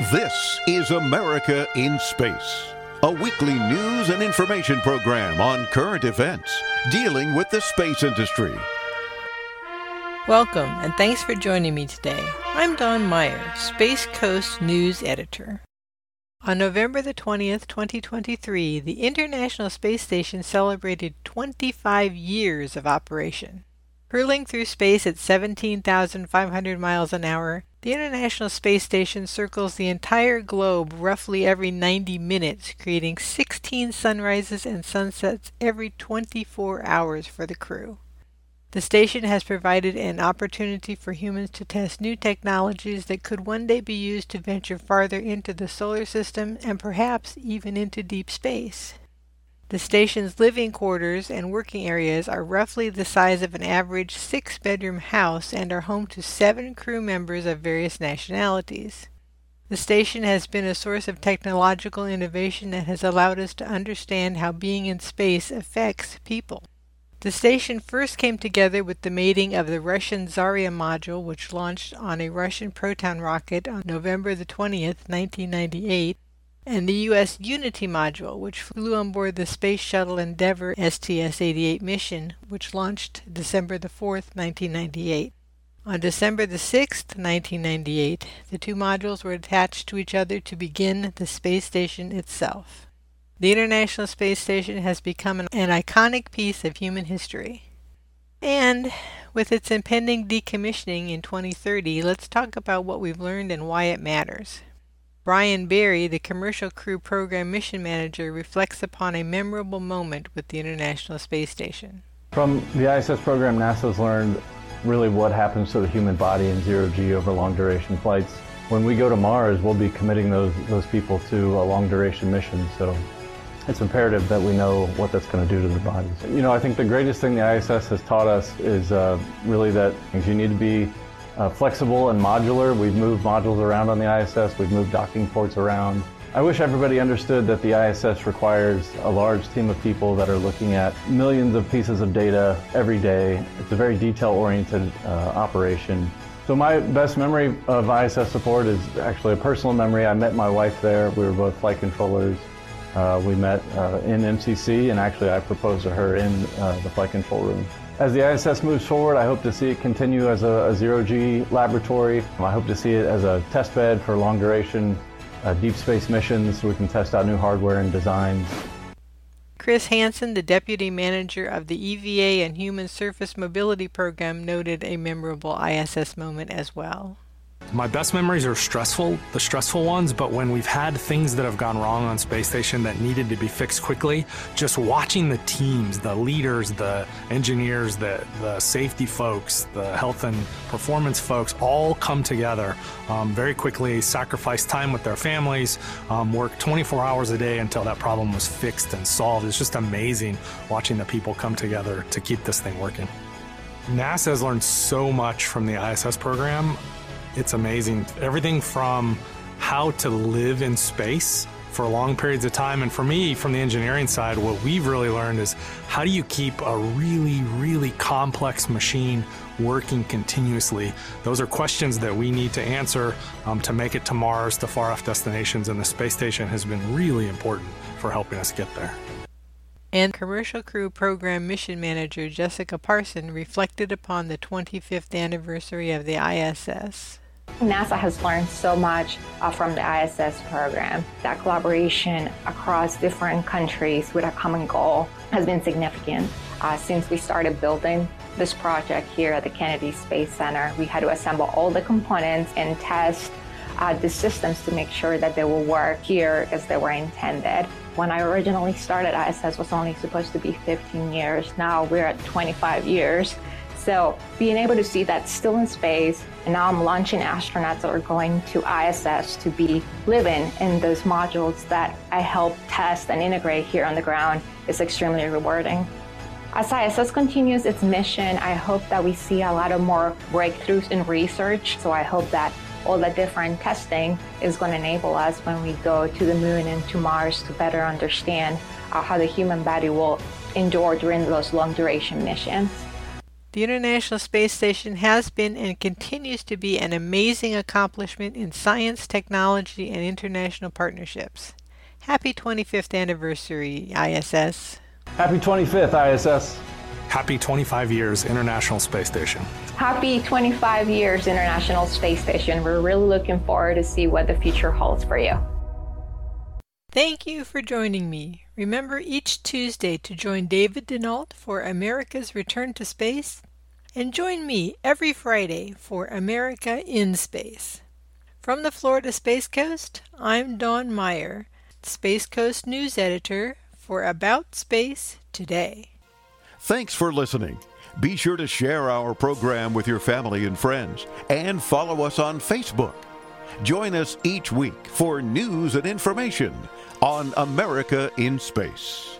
This is America in Space, a weekly news and information program on current events dealing with the space industry. Welcome, and thanks for joining me today. I'm Dawn Meyer, Space Coast News Editor. On November the 20th, 2023, the International Space Station celebrated 25 years of operation. Hurling through space at 17,500 miles an hour, the International Space Station circles the entire globe roughly every 90 minutes, creating 16 sunrises and sunsets every 24 hours for the crew. The station has provided an opportunity for humans to test new technologies that could one day be used to venture farther into the solar system and perhaps even into deep space. The station's living quarters and working areas are roughly the size of an average six bedroom house and are home to seven crew members of various nationalities. The station has been a source of technological innovation that has allowed us to understand how being in space affects people. The station first came together with the mating of the Russian Zarya module, which launched on a Russian Proton rocket on November 20th, 1998, and the U.S. Unity module, which flew on board the Space Shuttle Endeavour STS-88 mission, which launched December the 4th, 1998. On December the 6th, 1998, the two modules were attached to each other to begin the space station itself. The International Space Station has become an, an iconic piece of human history. And with its impending decommissioning in 2030, let's talk about what we've learned and why it matters. Brian Barry, the Commercial Crew Program Mission Manager, reflects upon a memorable moment with the International Space Station. From the ISS program, NASA's learned really what happens to the human body in zero G over long duration flights. When we go to Mars, we'll be committing those, those people to a long duration mission. So it's imperative that we know what that's going to do to their bodies. You know, I think the greatest thing the ISS has taught us is uh, really that you need to be uh, flexible and modular. We've moved modules around on the ISS, we've moved docking ports around. I wish everybody understood that the ISS requires a large team of people that are looking at millions of pieces of data every day. It's a very detail-oriented uh, operation. So my best memory of ISS support is actually a personal memory. I met my wife there. We were both flight controllers. Uh, we met uh, in MCC, and actually I proposed to her in uh, the flight control room. As the ISS moves forward, I hope to see it continue as a, a zero-G laboratory. I hope to see it as a test bed for long-duration uh, deep space missions so we can test out new hardware and designs. Chris Hansen, the deputy manager of the EVA and Human Surface Mobility Program, noted a memorable ISS moment as well. My best memories are stressful, the stressful ones, but when we've had things that have gone wrong on space station that needed to be fixed quickly, just watching the teams, the leaders, the engineers, the, the safety folks, the health and performance folks all come together um, very quickly, sacrifice time with their families, um, work 24 hours a day until that problem was fixed and solved. It's just amazing watching the people come together to keep this thing working. NASA has learned so much from the ISS program it's amazing. Everything from how to live in space for long periods of time. And for me, from the engineering side, what we've really learned is how do you keep a really, really complex machine working continuously? Those are questions that we need to answer um, to make it to Mars, to far off destinations, and the space station has been really important for helping us get there. And Commercial Crew Program Mission Manager Jessica Parson reflected upon the 25th anniversary of the ISS. NASA has learned so much uh, from the ISS program. That collaboration across different countries with a common goal has been significant. Uh, since we started building this project here at the Kennedy Space Center, we had to assemble all the components and test uh, the systems to make sure that they will work here as they were intended. When I originally started, ISS was only supposed to be 15 years. Now we're at 25 years. So being able to see that still in space, and now I'm launching astronauts that are going to ISS to be living in those modules that I help test and integrate here on the ground is extremely rewarding. As ISS continues its mission, I hope that we see a lot of more breakthroughs in research. So I hope that all the different testing is going to enable us when we go to the moon and to Mars to better understand uh, how the human body will endure during those long duration missions. The International Space Station has been and continues to be an amazing accomplishment in science, technology, and international partnerships. Happy 25th anniversary, ISS. Happy 25th, ISS. Happy 25 years, International Space Station. Happy 25 years, International Space Station. We're really looking forward to see what the future holds for you. Thank you for joining me. Remember each Tuesday to join David Denault for America's Return to Space, and join me every Friday for America in Space. From the Florida Space Coast, I'm Dawn Meyer, Space Coast News Editor for About Space Today. Thanks for listening. Be sure to share our program with your family and friends and follow us on Facebook. Join us each week for news and information on America in Space.